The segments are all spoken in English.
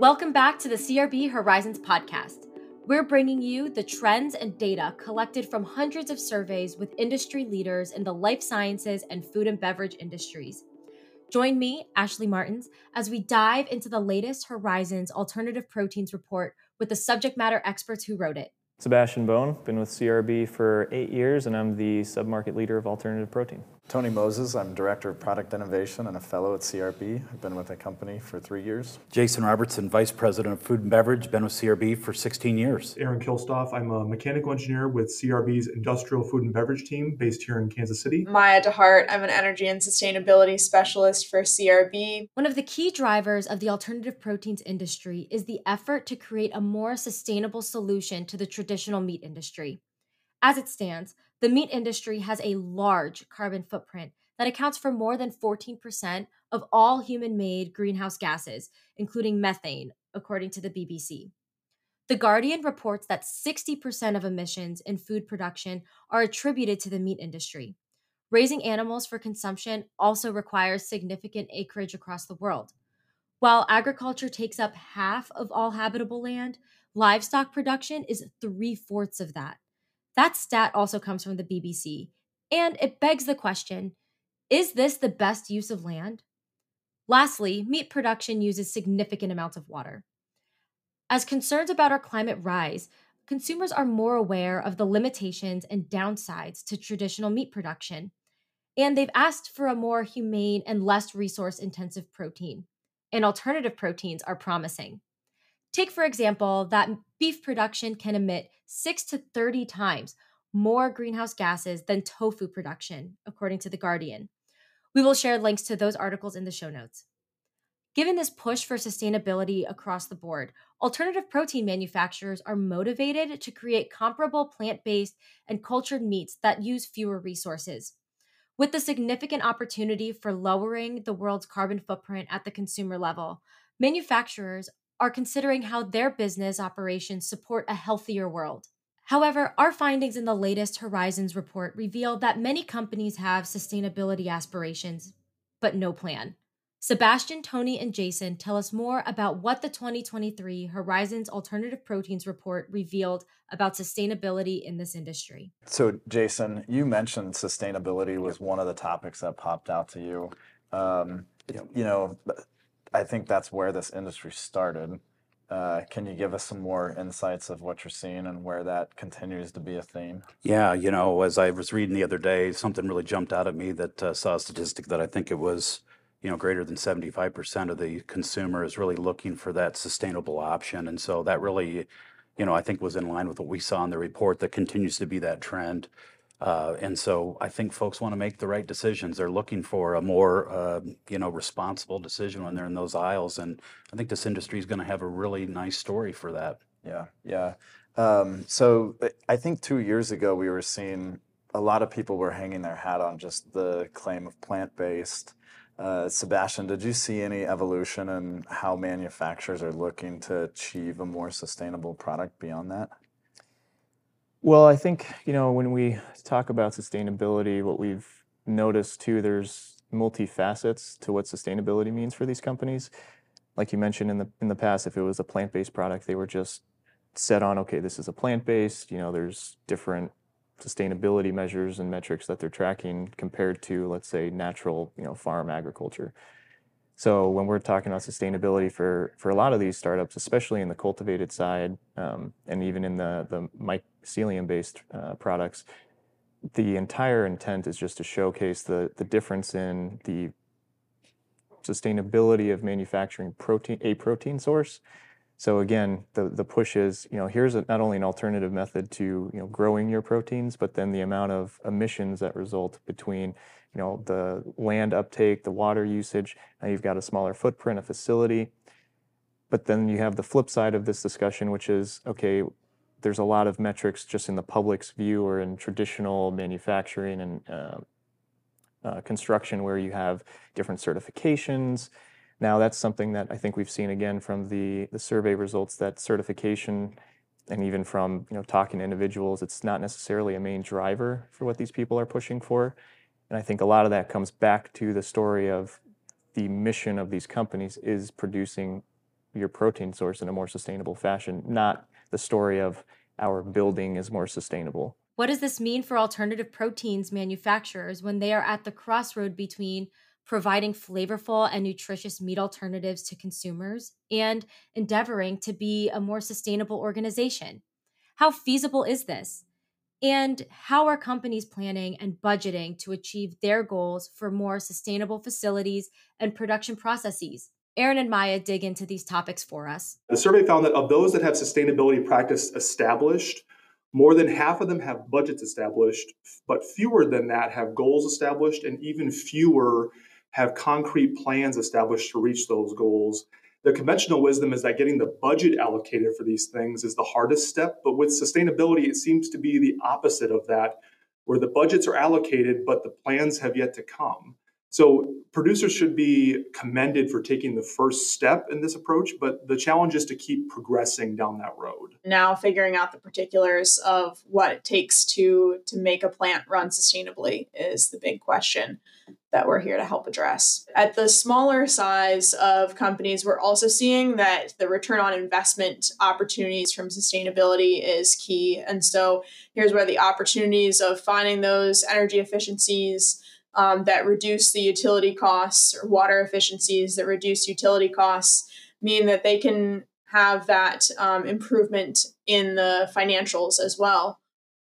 Welcome back to the CRB Horizons podcast. We're bringing you the trends and data collected from hundreds of surveys with industry leaders in the life sciences and food and beverage industries. Join me, Ashley Martins, as we dive into the latest Horizons Alternative Proteins report with the subject matter experts who wrote it. Sebastian Bohn, been with CRB for eight years, and I'm the submarket leader of alternative protein. Tony Moses, I'm Director of Product Innovation and a fellow at CRB. I've been with the company for three years. Jason Robertson, Vice President of Food and Beverage, been with CRB for 16 years. Aaron Kilstofte, I'm a mechanical engineer with CRB's Industrial Food and Beverage team based here in Kansas City. Maya DeHart, I'm an Energy and Sustainability Specialist for CRB. One of the key drivers of the alternative proteins industry is the effort to create a more sustainable solution to the traditional meat industry. As it stands, the meat industry has a large carbon footprint that accounts for more than 14% of all human made greenhouse gases, including methane, according to the BBC. The Guardian reports that 60% of emissions in food production are attributed to the meat industry. Raising animals for consumption also requires significant acreage across the world. While agriculture takes up half of all habitable land, livestock production is three fourths of that. That stat also comes from the BBC, and it begs the question is this the best use of land? Lastly, meat production uses significant amounts of water. As concerns about our climate rise, consumers are more aware of the limitations and downsides to traditional meat production, and they've asked for a more humane and less resource intensive protein. And alternative proteins are promising. Take, for example, that beef production can emit 6 to 30 times more greenhouse gases than tofu production, according to The Guardian. We will share links to those articles in the show notes. Given this push for sustainability across the board, alternative protein manufacturers are motivated to create comparable plant based and cultured meats that use fewer resources. With the significant opportunity for lowering the world's carbon footprint at the consumer level, manufacturers are considering how their business operations support a healthier world. However, our findings in the latest Horizons report reveal that many companies have sustainability aspirations, but no plan. Sebastian, Tony, and Jason tell us more about what the 2023 Horizons Alternative Proteins report revealed about sustainability in this industry. So, Jason, you mentioned sustainability was one of the topics that popped out to you. Um, you know, I think that's where this industry started. Uh, can you give us some more insights of what you're seeing and where that continues to be a theme? Yeah, you know, as I was reading the other day, something really jumped out at me that uh, saw a statistic that I think it was, you know, greater than 75% of the consumer is really looking for that sustainable option. And so that really, you know, I think was in line with what we saw in the report that continues to be that trend. Uh, and so I think folks want to make the right decisions. They're looking for a more, uh, you know, responsible decision when they're in those aisles. And I think this industry is going to have a really nice story for that. Yeah, yeah. Um, so I think two years ago we were seeing a lot of people were hanging their hat on just the claim of plant-based. Uh, Sebastian, did you see any evolution in how manufacturers are looking to achieve a more sustainable product beyond that? Well, I think, you know, when we talk about sustainability, what we've noticed too, there's multifacets to what sustainability means for these companies. Like you mentioned in the in the past, if it was a plant-based product, they were just set on, okay, this is a plant-based, you know, there's different sustainability measures and metrics that they're tracking compared to, let's say, natural, you know, farm agriculture. So when we're talking about sustainability for for a lot of these startups, especially in the cultivated side, um, and even in the the mycelium based uh, products, the entire intent is just to showcase the the difference in the sustainability of manufacturing protein a protein source. So again, the the push is you know here's a, not only an alternative method to you know growing your proteins, but then the amount of emissions that result between you know, the land uptake, the water usage. Now you've got a smaller footprint, a facility. But then you have the flip side of this discussion, which is, okay, there's a lot of metrics just in the public's view or in traditional manufacturing and uh, uh, construction where you have different certifications. Now that's something that I think we've seen again from the, the survey results that certification and even from you know talking to individuals, it's not necessarily a main driver for what these people are pushing for. And I think a lot of that comes back to the story of the mission of these companies is producing your protein source in a more sustainable fashion, not the story of our building is more sustainable. What does this mean for alternative proteins manufacturers when they are at the crossroad between providing flavorful and nutritious meat alternatives to consumers and endeavoring to be a more sustainable organization? How feasible is this? And how are companies planning and budgeting to achieve their goals for more sustainable facilities and production processes? Aaron and Maya dig into these topics for us. The survey found that of those that have sustainability practice established, more than half of them have budgets established, but fewer than that have goals established, and even fewer have concrete plans established to reach those goals. The conventional wisdom is that getting the budget allocated for these things is the hardest step, but with sustainability, it seems to be the opposite of that, where the budgets are allocated, but the plans have yet to come. So producers should be commended for taking the first step in this approach, but the challenge is to keep progressing down that road. Now figuring out the particulars of what it takes to to make a plant run sustainably is the big question that we're here to help address. At the smaller size of companies, we're also seeing that the return on investment opportunities from sustainability is key. And so here's where the opportunities of finding those energy efficiencies um, that reduce the utility costs or water efficiencies that reduce utility costs mean that they can have that um, improvement in the financials as well.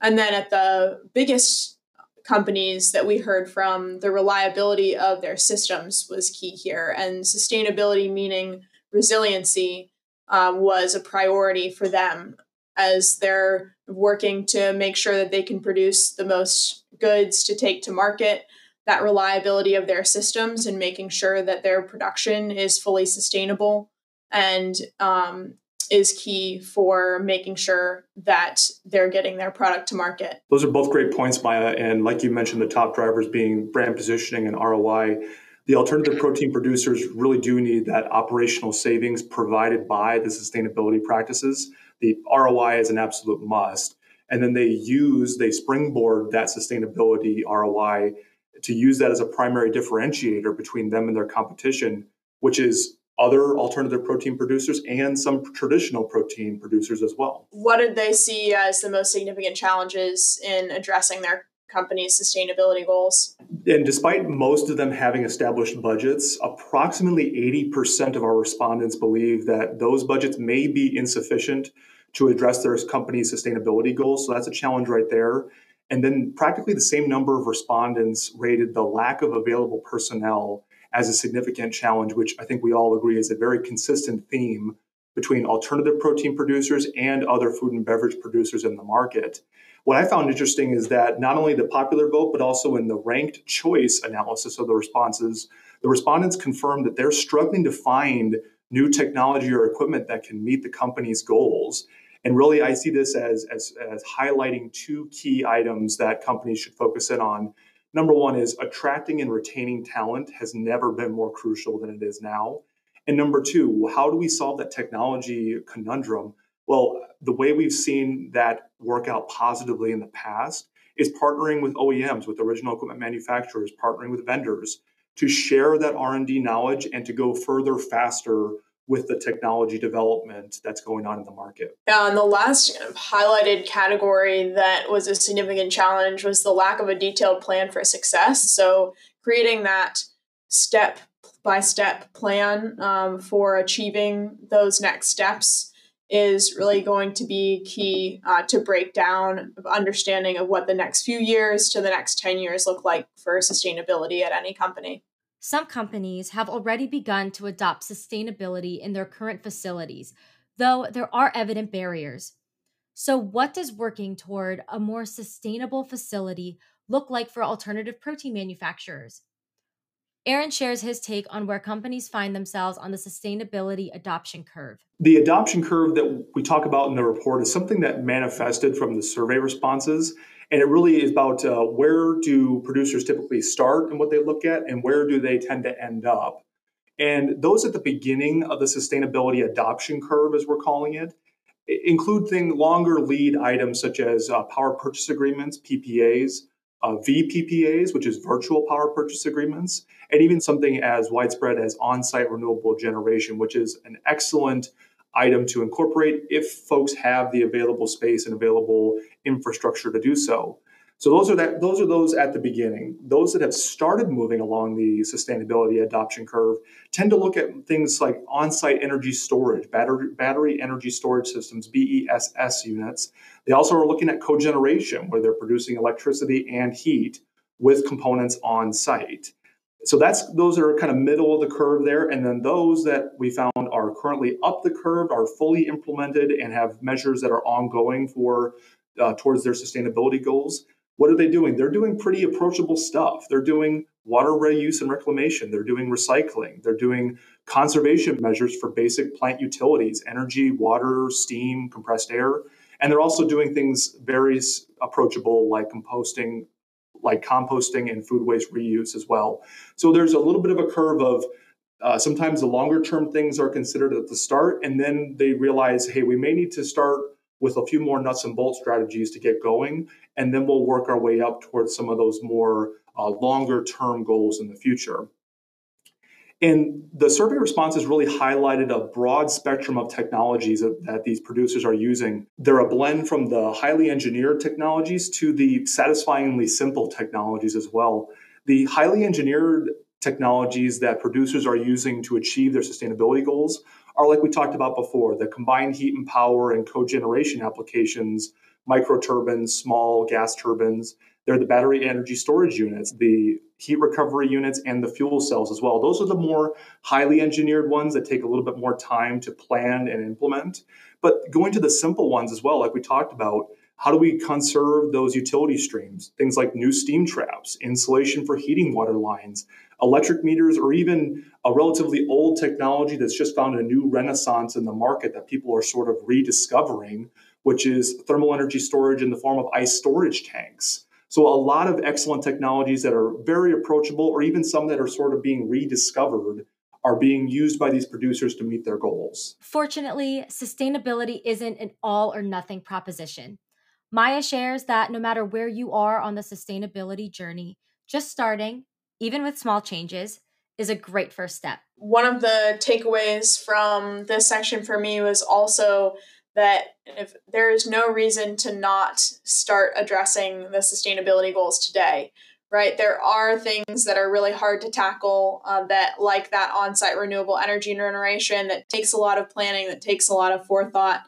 And then at the biggest companies that we heard from, the reliability of their systems was key here. And sustainability, meaning resiliency, um, was a priority for them as they're working to make sure that they can produce the most goods to take to market that reliability of their systems and making sure that their production is fully sustainable and um, is key for making sure that they're getting their product to market. Those are both great points, Maya. And like you mentioned, the top drivers being brand positioning and ROI. The alternative protein producers really do need that operational savings provided by the sustainability practices. The ROI is an absolute must. And then they use, they springboard that sustainability ROI to use that as a primary differentiator between them and their competition, which is other alternative protein producers and some traditional protein producers as well. What did they see as the most significant challenges in addressing their company's sustainability goals? And despite most of them having established budgets, approximately 80% of our respondents believe that those budgets may be insufficient to address their company's sustainability goals. So that's a challenge right there. And then practically the same number of respondents rated the lack of available personnel as a significant challenge, which I think we all agree is a very consistent theme between alternative protein producers and other food and beverage producers in the market. What I found interesting is that not only the popular vote, but also in the ranked choice analysis of the responses, the respondents confirmed that they're struggling to find new technology or equipment that can meet the company's goals. And really, I see this as, as, as highlighting two key items that companies should focus in on. Number one is attracting and retaining talent has never been more crucial than it is now. And number two, how do we solve that technology conundrum? Well, the way we've seen that work out positively in the past is partnering with OEMs, with original equipment manufacturers, partnering with vendors to share that R&D knowledge and to go further faster with the technology development that's going on in the market. Yeah, and the last highlighted category that was a significant challenge was the lack of a detailed plan for success. So, creating that step by step plan um, for achieving those next steps is really going to be key uh, to break down understanding of what the next few years to the next 10 years look like for sustainability at any company. Some companies have already begun to adopt sustainability in their current facilities, though there are evident barriers. So, what does working toward a more sustainable facility look like for alternative protein manufacturers? Aaron shares his take on where companies find themselves on the sustainability adoption curve. The adoption curve that we talk about in the report is something that manifested from the survey responses and it really is about uh, where do producers typically start and what they look at, and where do they tend to end up. And those at the beginning of the sustainability adoption curve, as we're calling it, include things longer lead items such as uh, power purchase agreements, PPAs, uh, VPPAs, which is virtual power purchase agreements, and even something as widespread as on site renewable generation, which is an excellent item to incorporate if folks have the available space and available infrastructure to do so. So those are that those are those at the beginning. Those that have started moving along the sustainability adoption curve tend to look at things like on-site energy storage, battery battery energy storage systems, BESS units. They also are looking at cogeneration where they're producing electricity and heat with components on site. So that's those are kind of middle of the curve there and then those that we found are currently up the curve are fully implemented and have measures that are ongoing for uh, towards their sustainability goals what are they doing? They're doing pretty approachable stuff. They're doing water reuse and reclamation. They're doing recycling. They're doing conservation measures for basic plant utilities, energy, water, steam, compressed air. And they're also doing things very approachable like composting, like composting and food waste reuse as well. So there's a little bit of a curve of uh, sometimes the longer term things are considered at the start, and then they realize, hey, we may need to start with a few more nuts and bolts strategies to get going. And then we'll work our way up towards some of those more uh, longer term goals in the future. And the survey responses really highlighted a broad spectrum of technologies that, that, these producers are using. They're a blend from the highly engineered technologies to the satisfyingly simple technologies as well. The highly engineered technologies that producers are using to achieve their sustainability goals are like we talked about before the combined heat and power and cogeneration applications, microturbines, small gas turbines. They're the battery energy storage units, the heat recovery units, and the fuel cells as well. Those are the more highly engineered ones that take a little bit more time to plan and implement. But going to the simple ones as well, like we talked about, how do we conserve those utility streams? Things like new steam traps, insulation for heating water lines, electric meters, or even a relatively old technology that's just found a new renaissance in the market that people are sort of rediscovering, which is thermal energy storage in the form of ice storage tanks. So, a lot of excellent technologies that are very approachable, or even some that are sort of being rediscovered, are being used by these producers to meet their goals. Fortunately, sustainability isn't an all or nothing proposition. Maya shares that no matter where you are on the sustainability journey, just starting, even with small changes, is a great first step. One of the takeaways from this section for me was also that if there is no reason to not start addressing the sustainability goals today right there are things that are really hard to tackle uh, that like that on-site renewable energy generation that takes a lot of planning that takes a lot of forethought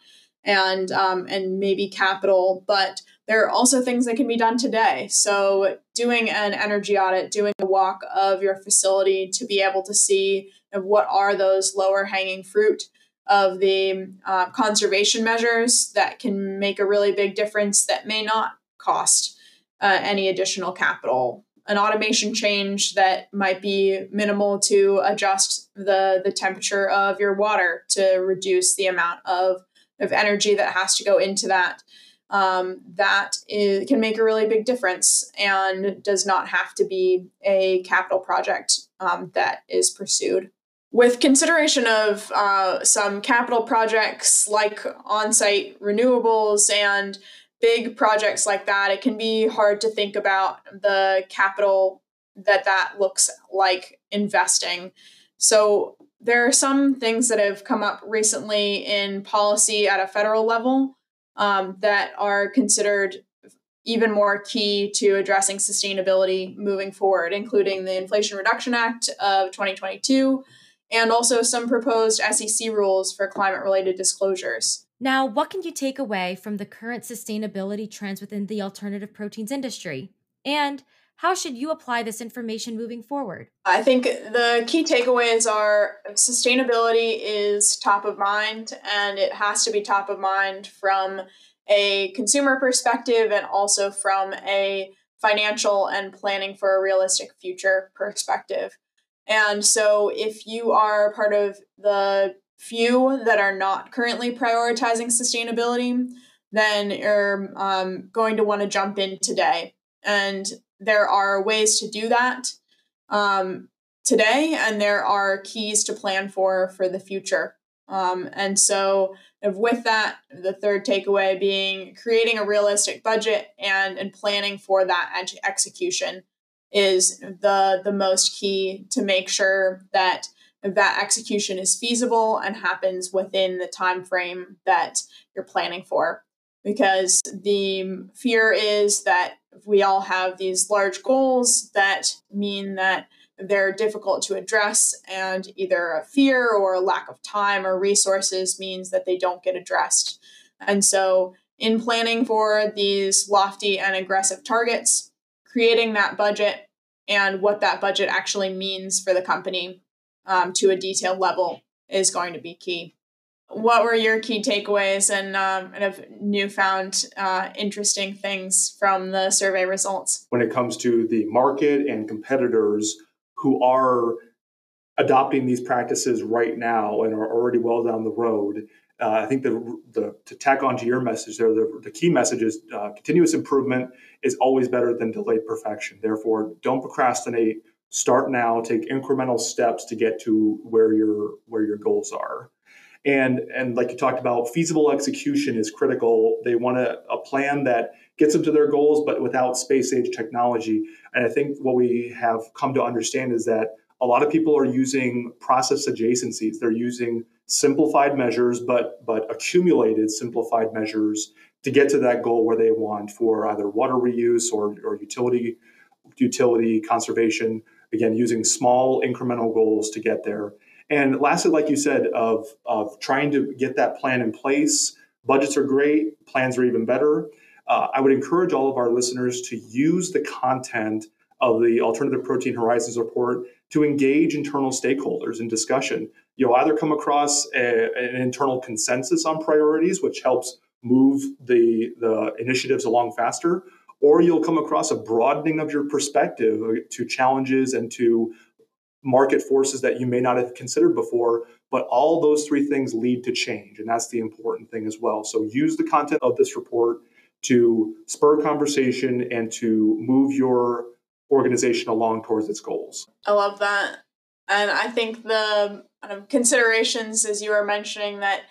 and um, and maybe capital but there are also things that can be done today. So, doing an energy audit, doing a walk of your facility to be able to see what are those lower hanging fruit of the uh, conservation measures that can make a really big difference that may not cost uh, any additional capital. An automation change that might be minimal to adjust the, the temperature of your water to reduce the amount of, of energy that has to go into that um, that is, can make a really big difference and does not have to be a capital project um, that is pursued. With consideration of uh, some capital projects like on site renewables and big projects like that, it can be hard to think about the capital that that looks like investing. So, there are some things that have come up recently in policy at a federal level um, that are considered even more key to addressing sustainability moving forward, including the Inflation Reduction Act of 2022 and also some proposed SEC rules for climate related disclosures. Now, what can you take away from the current sustainability trends within the alternative proteins industry? And how should you apply this information moving forward? I think the key takeaways are sustainability is top of mind, and it has to be top of mind from a consumer perspective and also from a financial and planning for a realistic future perspective. And so, if you are part of the few that are not currently prioritizing sustainability, then you're um, going to want to jump in today. And there are ways to do that um, today, and there are keys to plan for for the future. Um, and so, with that, the third takeaway being creating a realistic budget and, and planning for that execution is the the most key to make sure that that execution is feasible and happens within the time frame that you're planning for. Because the fear is that we all have these large goals that mean that they're difficult to address and either a fear or a lack of time or resources means that they don't get addressed. And so in planning for these lofty and aggressive targets creating that budget and what that budget actually means for the company um, to a detailed level is going to be key. What were your key takeaways and um, kind of newfound uh, interesting things from the survey results? When it comes to the market and competitors who are adopting these practices right now and are already well down the road, uh, I think the, the to tack onto your message there, the, the key message is uh, continuous improvement is always better than delayed perfection. Therefore, don't procrastinate. Start now. Take incremental steps to get to where your where your goals are. And and like you talked about, feasible execution is critical. They want a, a plan that gets them to their goals, but without space age technology. And I think what we have come to understand is that a lot of people are using process adjacencies. They're using simplified measures, but but accumulated simplified measures to get to that goal where they want for either water reuse or, or utility utility conservation. Again, using small incremental goals to get there. And lastly, like you said, of of trying to get that plan in place. Budgets are great, plans are even better. Uh, I would encourage all of our listeners to use the content of the Alternative Protein Horizons report to engage internal stakeholders in discussion you'll either come across a, an internal consensus on priorities, which helps move the, the initiatives along faster, or you'll come across a broadening of your perspective uh, to challenges and to market forces that you may not have considered before. But all those three things lead to change, and that's the important thing as well. So use the content of this report to spur conversation and to move your organization along towards its goals. I love that. And I think the um, considerations, as you were mentioning, that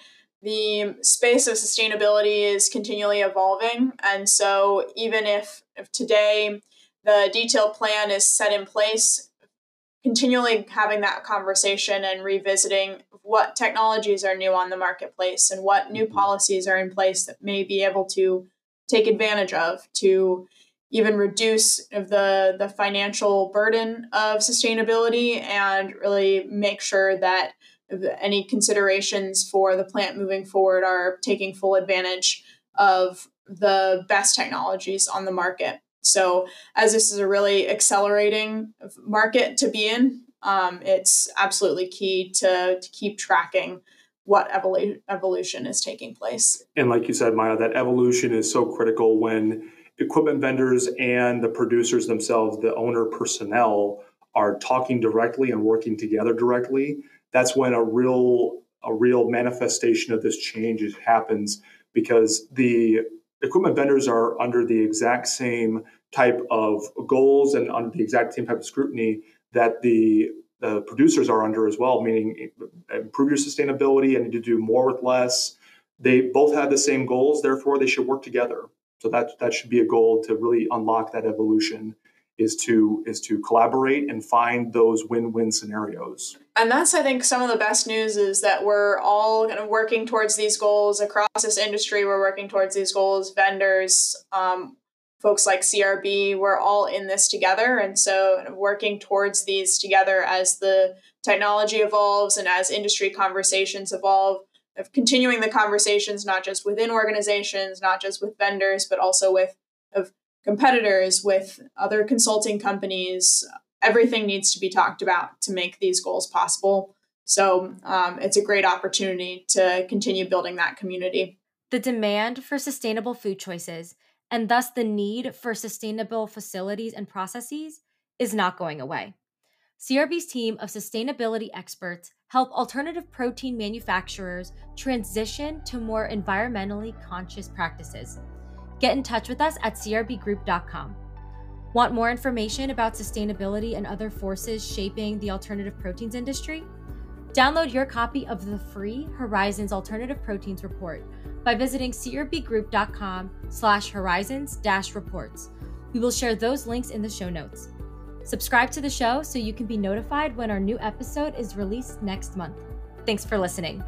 the space of sustainability is continually evolving. And so, even if, if today the detailed plan is set in place, continually having that conversation and revisiting what technologies are new on the marketplace and what new mm-hmm. policies are in place that may be able to take advantage of to even reduce the the financial burden of sustainability and really make sure that any considerations for the plant moving forward are taking full advantage of the best technologies on the market. So, as this is a really accelerating market to be in, um, it's absolutely key to, to keep tracking what evolu- evolution is taking place. And like you said, Maya, that evolution is so critical when equipment vendors and the producers themselves, the owner personnel, are talking directly and working together directly, that's when a real a real manifestation of this change happens because the equipment vendors are under the exact same type of goals and under the exact same type of scrutiny that the the producers are under as well, meaning improve your sustainability and need to do more with less. They both have the same goals, therefore they should work together. So that that should be a goal to really unlock that evolution is to is to collaborate and find those win-win scenarios. And that's I think some of the best news is that we're all kind of working towards these goals across this industry. We're working towards these goals. Vendors, um, folks like CRB, we're all in this together, and so working towards these together as the technology evolves and as industry conversations evolve of continuing the conversations not just within organizations, not just with vendors, but also with of competitors, with other consulting companies. Everything needs to be talked about to make these goals possible. So um, it's a great opportunity to continue building that community. The demand for sustainable food choices and thus the need for sustainable facilities and processes is not going away. CRB's team of sustainability experts help alternative protein manufacturers transition to more environmentally conscious practices. Get in touch with us at crbgroup.com. Want more information about sustainability and other forces shaping the alternative proteins industry? Download your copy of the free Horizons Alternative Proteins Report by visiting crbgroup.com slash horizons dash reports. We will share those links in the show notes. Subscribe to the show so you can be notified when our new episode is released next month. Thanks for listening.